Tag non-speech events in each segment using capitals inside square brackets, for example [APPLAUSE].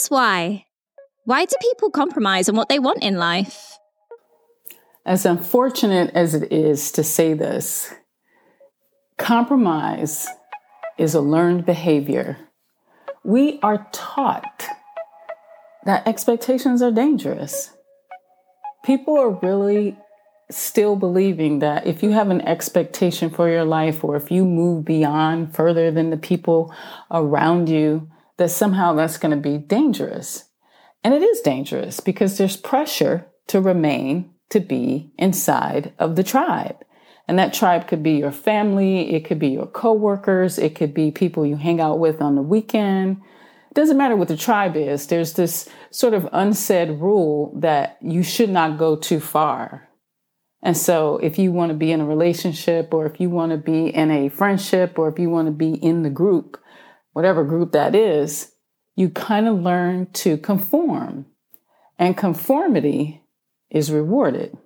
us why. Why do people compromise on what they want in life? As unfortunate as it is to say this, compromise is a learned behavior. We are taught that expectations are dangerous. People are really still believing that if you have an expectation for your life or if you move beyond further than the people around you, that somehow that's going to be dangerous. And it is dangerous because there's pressure to remain, to be inside of the tribe. And that tribe could be your family, it could be your coworkers, it could be people you hang out with on the weekend. It doesn't matter what the tribe is. There's this sort of unsaid rule that you should not go too far. And so if you want to be in a relationship or if you want to be in a friendship or if you want to be in the group, whatever group that is, you kind of learn to conform. And conformity is rewarded.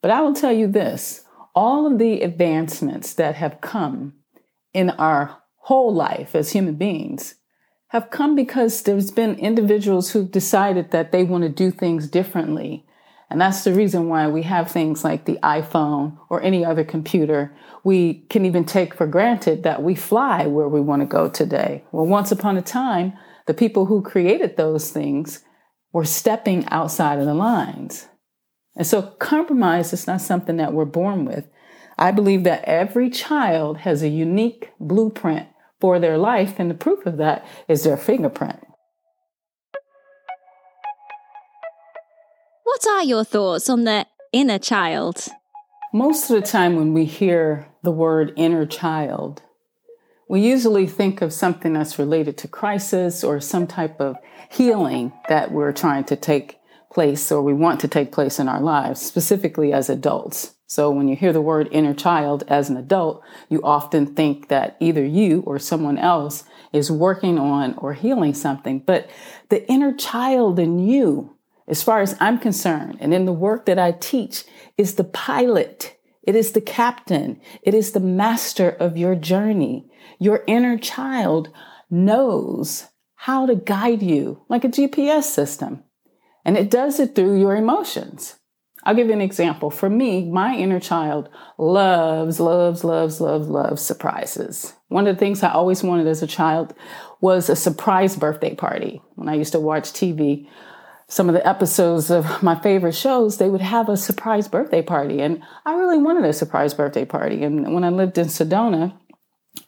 But I will tell you this all of the advancements that have come in our whole life as human beings have come because there's been individuals who've decided that they want to do things differently and that's the reason why we have things like the iPhone or any other computer. We can even take for granted that we fly where we want to go today. Well, once upon a time, the people who created those things were stepping outside of the lines. And so compromise is not something that we're born with. I believe that every child has a unique blueprint for their life, and the proof of that is their fingerprint. What are your thoughts on the inner child? Most of the time, when we hear the word inner child, we usually think of something that's related to crisis or some type of healing that we're trying to take place or we want to take place in our lives, specifically as adults. So when you hear the word inner child as an adult, you often think that either you or someone else is working on or healing something. But the inner child in you as far as I'm concerned, and in the work that I teach, is the pilot. It is the captain. It is the master of your journey. Your inner child knows how to guide you like a GPS system. And it does it through your emotions. I'll give you an example. For me, my inner child loves, loves, loves, loves, loves surprises. One of the things I always wanted as a child was a surprise birthday party. When I used to watch TV, some of the episodes of my favorite shows, they would have a surprise birthday party. And I really wanted a surprise birthday party. And when I lived in Sedona,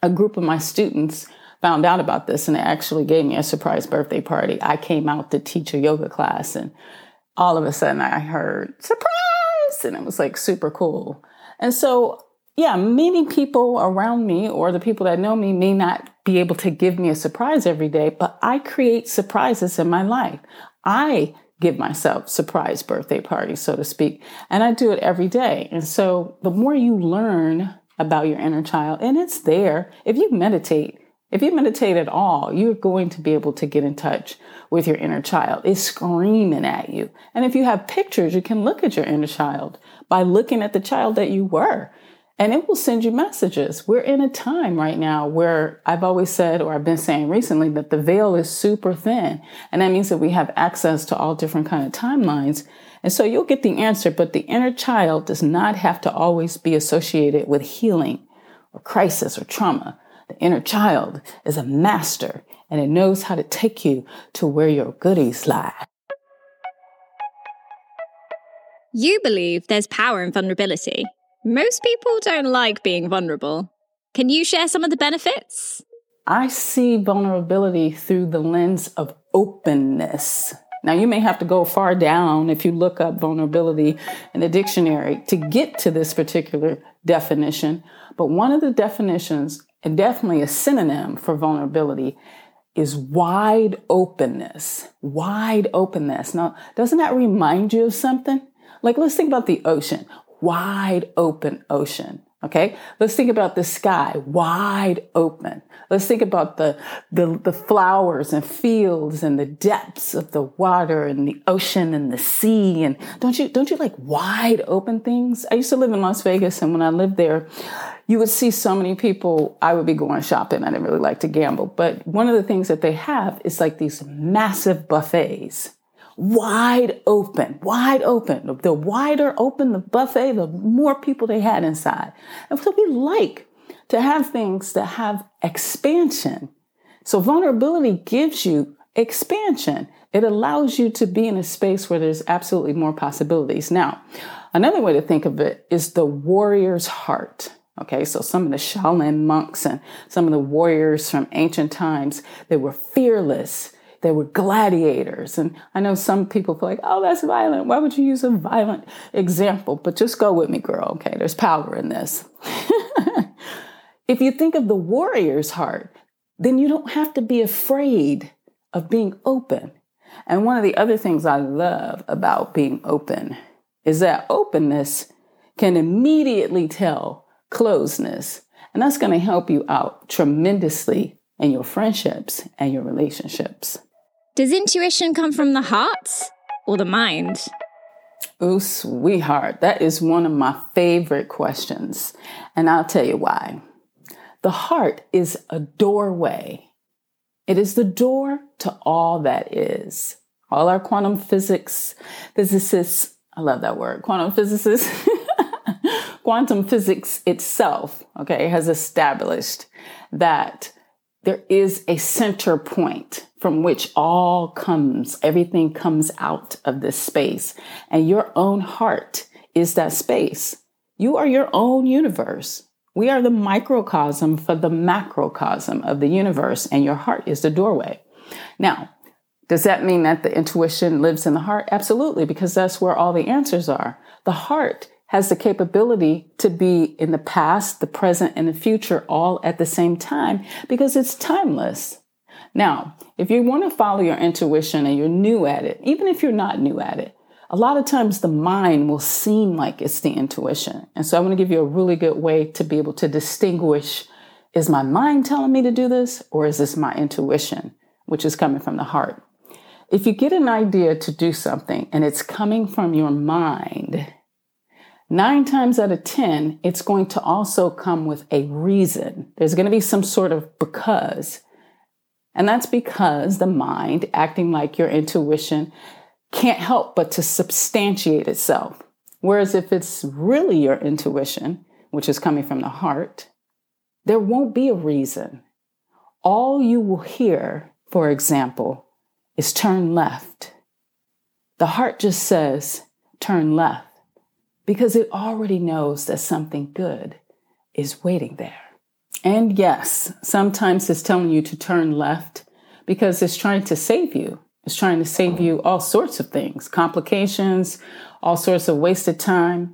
a group of my students found out about this and they actually gave me a surprise birthday party. I came out to teach a yoga class and all of a sudden I heard surprise and it was like super cool. And so, yeah, many people around me or the people that know me may not be able to give me a surprise every day, but I create surprises in my life. I give myself surprise birthday parties, so to speak, and I do it every day. And so the more you learn about your inner child, and it's there, if you meditate, if you meditate at all, you're going to be able to get in touch with your inner child. It's screaming at you. And if you have pictures, you can look at your inner child by looking at the child that you were and it will send you messages. We're in a time right now where I've always said, or I've been saying recently, that the veil is super thin. And that means that we have access to all different kind of timelines. And so you'll get the answer, but the inner child does not have to always be associated with healing or crisis or trauma. The inner child is a master and it knows how to take you to where your goodies lie. You believe there's power in vulnerability. Most people don't like being vulnerable. Can you share some of the benefits? I see vulnerability through the lens of openness. Now, you may have to go far down if you look up vulnerability in the dictionary to get to this particular definition. But one of the definitions, and definitely a synonym for vulnerability, is wide openness. Wide openness. Now, doesn't that remind you of something? Like, let's think about the ocean wide open ocean. Okay. Let's think about the sky, wide open. Let's think about the, the, the, flowers and fields and the depths of the water and the ocean and the sea. And don't you, don't you like wide open things? I used to live in Las Vegas and when I lived there, you would see so many people. I would be going shopping. I didn't really like to gamble, but one of the things that they have is like these massive buffets, wide open, wide open. The wider open the buffet, the more people they had inside. And so we like to have things that have expansion. So vulnerability gives you expansion. It allows you to be in a space where there's absolutely more possibilities. Now, another way to think of it is the warrior's heart. Okay, so some of the Shaolin monks and some of the warriors from ancient times, they were fearless. They were gladiators. And I know some people feel like, oh, that's violent. Why would you use a violent example? But just go with me, girl. Okay, there's power in this. [LAUGHS] if you think of the warrior's heart, then you don't have to be afraid of being open. And one of the other things I love about being open is that openness can immediately tell closeness. And that's going to help you out tremendously in your friendships and your relationships. Does intuition come from the heart or the mind? Oh, sweetheart, that is one of my favorite questions. And I'll tell you why. The heart is a doorway. It is the door to all that is. All our quantum physics physicists, I love that word, quantum physicists, [LAUGHS] quantum physics itself, okay, has established that there is a center point from which all comes, everything comes out of this space. And your own heart is that space. You are your own universe. We are the microcosm for the macrocosm of the universe, and your heart is the doorway. Now, does that mean that the intuition lives in the heart? Absolutely, because that's where all the answers are. The heart has the capability to be in the past, the present, and the future all at the same time because it's timeless. Now, if you want to follow your intuition and you're new at it, even if you're not new at it, a lot of times the mind will seem like it's the intuition. And so I want to give you a really good way to be able to distinguish is my mind telling me to do this or is this my intuition, which is coming from the heart? If you get an idea to do something and it's coming from your mind, nine times out of 10, it's going to also come with a reason. There's going to be some sort of because. And that's because the mind, acting like your intuition, can't help but to substantiate itself. Whereas if it's really your intuition, which is coming from the heart, there won't be a reason. All you will hear, for example, is turn left. The heart just says, turn left, because it already knows that something good is waiting there. And yes, sometimes it's telling you to turn left because it's trying to save you. It's trying to save you all sorts of things, complications, all sorts of wasted time.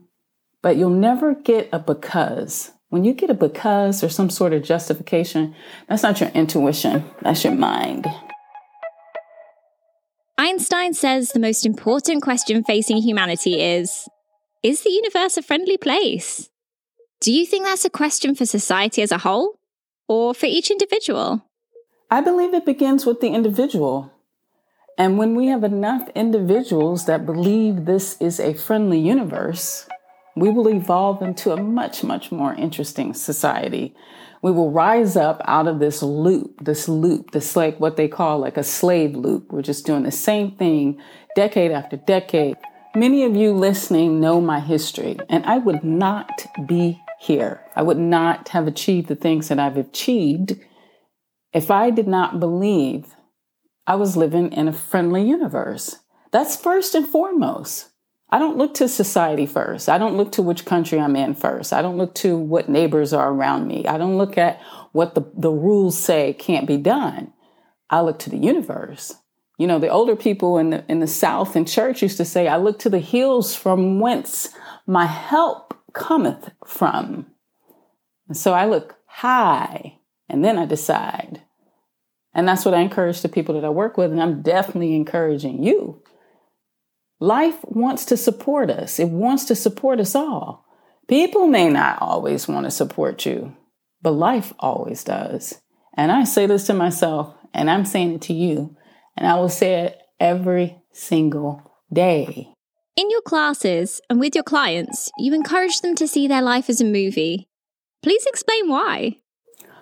But you'll never get a because. When you get a because or some sort of justification, that's not your intuition, that's your mind. Einstein says the most important question facing humanity is Is the universe a friendly place? Do you think that's a question for society as a whole or for each individual? I believe it begins with the individual. And when we have enough individuals that believe this is a friendly universe, we will evolve into a much, much more interesting society. We will rise up out of this loop, this loop, this like what they call like a slave loop. We're just doing the same thing decade after decade. Many of you listening know my history, and I would not be here. I would not have achieved the things that I've achieved if I did not believe I was living in a friendly universe. That's first and foremost. I don't look to society first. I don't look to which country I'm in first. I don't look to what neighbors are around me. I don't look at what the, the rules say can't be done. I look to the universe. You know, the older people in the, in the South in church used to say, I look to the hills from whence my help cometh from. And so I look high and then I decide and that's what I encourage the people that I work with. And I'm definitely encouraging you. Life wants to support us, it wants to support us all. People may not always want to support you, but life always does. And I say this to myself, and I'm saying it to you, and I will say it every single day. In your classes and with your clients, you encourage them to see their life as a movie Please explain why.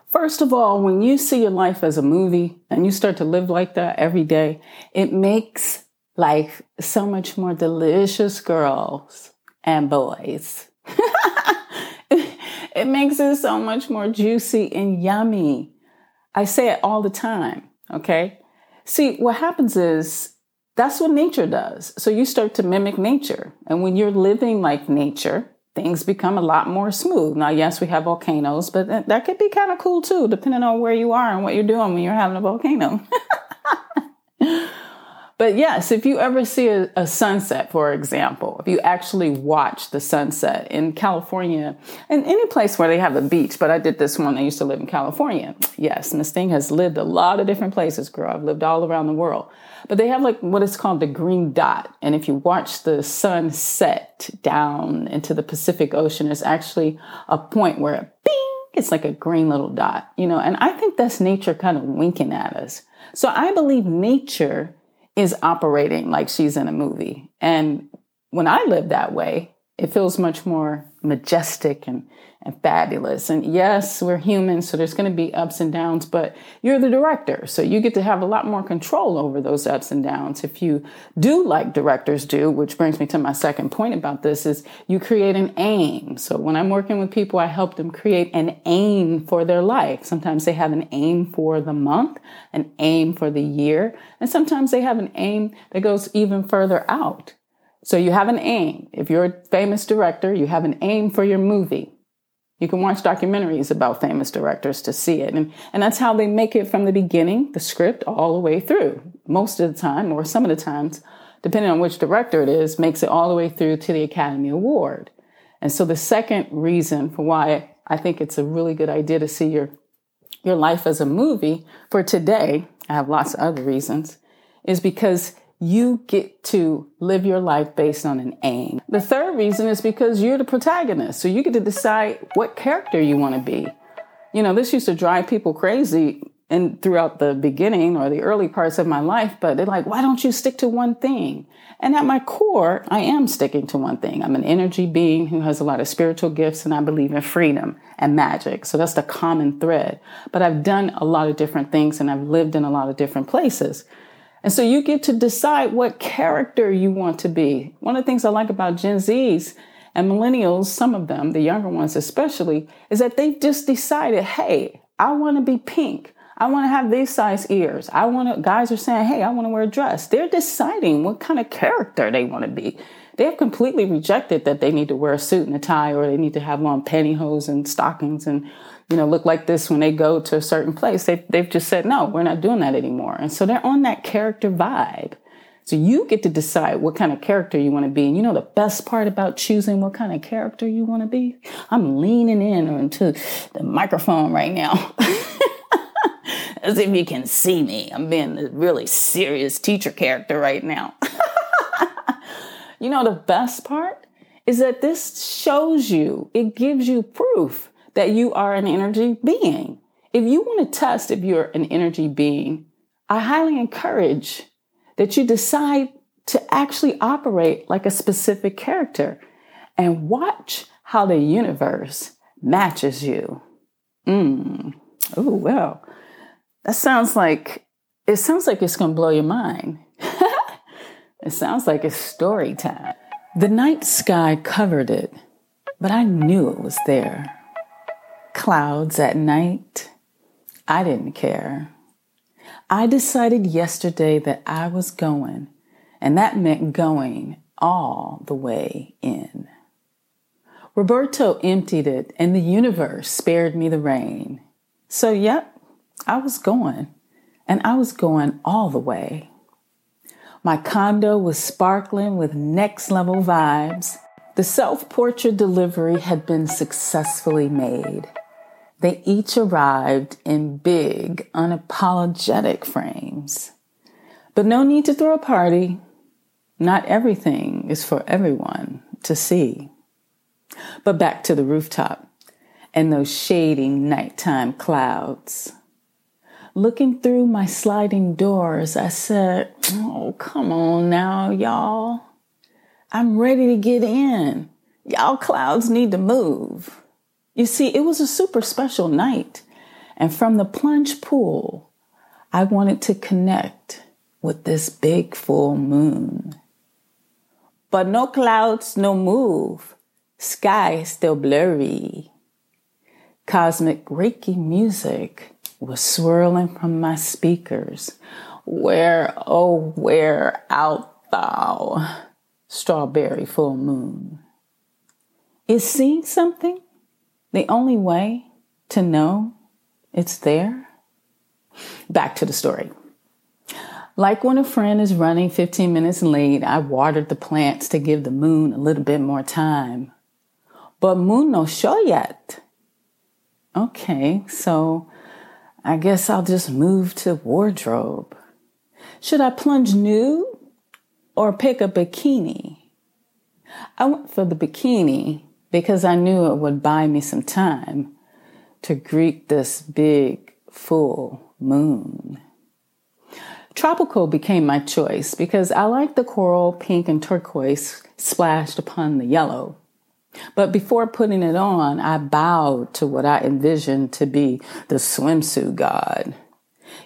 First of all, when you see your life as a movie and you start to live like that every day, it makes life so much more delicious, girls and boys. [LAUGHS] it makes it so much more juicy and yummy. I say it all the time, okay? See, what happens is that's what nature does. So you start to mimic nature. And when you're living like nature, things become a lot more smooth. Now, yes, we have volcanoes, but that, could be kind of cool too, depending on where you are and what you're doing when you're having a volcano. [LAUGHS] But yes, if you ever see a, a, sunset, for example, if you actually watch the sunset in California, and any place where they have a beach, but I did this one, I used to live in California. Yes, Miss Thing has lived a lot of different places, girl. I've lived all around the world. But they have like what is called the green dot. And if you watch the sun set down into the Pacific Ocean, it's actually a point where bing, it's like a green little dot, you know, and I think that's nature kind of winking at us. So I believe nature is operating like she's in a movie. And when I live that way, it feels much more majestic and, and fabulous. And yes, we're human, so there's going to be ups and downs, but you're the director. So you get to have a lot more control over those ups and downs. If you do like directors do, which brings me to my second point about this is you create an aim. So when I'm working with people, I help them create an aim for their life. Sometimes they have an aim for the month, an aim for the year, and sometimes they have an aim that goes even further out. So you have an aim. If you're a famous director, you have an aim for your movie. You can watch documentaries about famous directors to see it. And, and that's how they make it from the beginning, the script, all the way through. Most of the time, or some of the times, depending on which director it is, makes it all the way through to the Academy Award. And so the second reason for why I think it's a really good idea to see your, your life as a movie for today, I have lots of other reasons, is because you get to live your life based on an aim. The third reason is because you're the protagonist. So you get to decide what character you want to be. You know, this used to drive people crazy and throughout the beginning or the early parts of my life, but they're like, why don't you stick to one thing? And at my core, I am sticking to one thing. I'm an energy being who has a lot of spiritual gifts and I believe in freedom and magic. So that's the common thread. But I've done a lot of different things and I've lived in a lot of different places. And so you get to decide what character you want to be. One of the things I like about Gen Zs and millennials, some of them, the younger ones especially, is that they've just decided, hey, I want to be pink. I want to have these size ears. I want to, guys are saying, hey, I want to wear a dress. They're deciding what kind of character they want to be. They have completely rejected that they need to wear a suit and a tie or they need to have on pantyhose and stockings and you know, look like this when they go to a certain place. They, they've just said, no, we're not doing that anymore. And so they're on that character vibe. So you get to decide what kind of character you want to be. And you know the best part about choosing what kind of character you want to be? I'm leaning in into the microphone right now. [LAUGHS] As if you can see me. I'm being a really serious teacher character right now. [LAUGHS] you know the best part is that this shows you, it gives you proof that you are an energy being. If you want to test if you're an energy being, I highly encourage that you decide to actually operate like a specific character and watch how the universe matches you. Mm. Oh, well, that sounds like it sounds like it's going to blow your mind. [LAUGHS] it sounds like it's story time. The night sky covered it, but I knew it was there clouds at night, I didn't care. I decided yesterday that I was going, and that meant going all the way in. Roberto emptied it, and the universe spared me the rain. So, yep, I was going, and I was going all the way. My condo was sparkling with next level vibes. The self portrait delivery had been successfully made. They each arrived in big, unapologetic frames. But no need to throw a party. Not everything is for everyone to see. But back to the rooftop and those shady nighttime clouds. Looking through my sliding doors, I said, Oh, come on now, y'all. I'm ready to get in. Y'all clouds need to move. You see, it was a super special night. And from the plunge pool, I wanted to connect with this big full moon. But no clouds, no move. Sky still blurry. Cosmic Reiki music was swirling from my speakers. Where, oh, where out thou, strawberry full moon? Is seeing something the only way to know it's there? Back to the story. Like when a friend is running 15 minutes late, I watered the plants to give the moon a little bit more time. But moon no show yet. Okay, so I guess I'll just move to wardrobe. Should I plunge nude or pick a bikini? I went for the bikini because I knew it would buy me some time to greet this big, full moon. Tropical became my choice because I like the coral, pink, and turquoise splashed upon the yellow. But before putting it on, I bowed to what I envisioned to be the swimsuit god.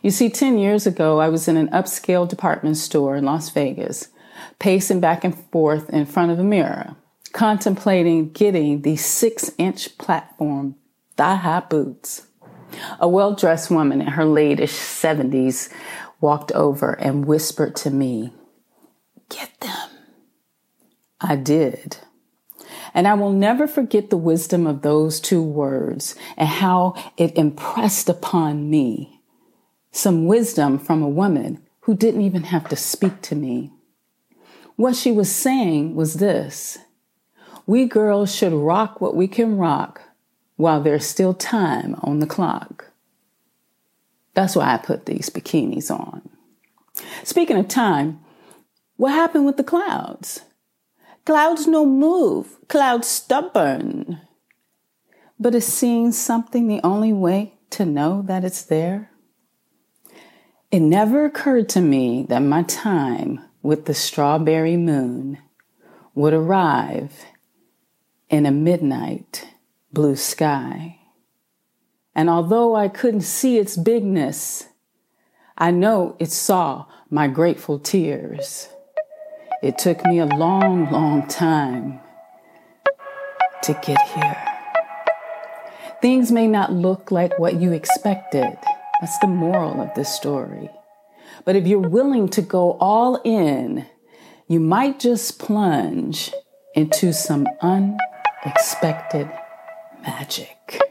You see, 10 years ago, I was in an upscale department store in Las Vegas, pacing back and forth in front of a mirror, contemplating getting the six inch platform thigh high boots. A well dressed woman in her late 70s walked over and whispered to me, Get them. I did. And I will never forget the wisdom of those two words and how it impressed upon me some wisdom from a woman who didn't even have to speak to me. What she was saying was this We girls should rock what we can rock while there's still time on the clock. That's why I put these bikinis on. Speaking of time, what happened with the clouds? Clouds no move, clouds stubborn. But is seeing something the only way to know that it's there? It never occurred to me that my time with the strawberry moon would arrive in a midnight blue sky. And although I couldn't see its bigness, I know it saw my grateful tears. It took me a long, long time to get here. Things may not look like what you expected. That's the moral of this story. But if you're willing to go all in, you might just plunge into some unexpected magic.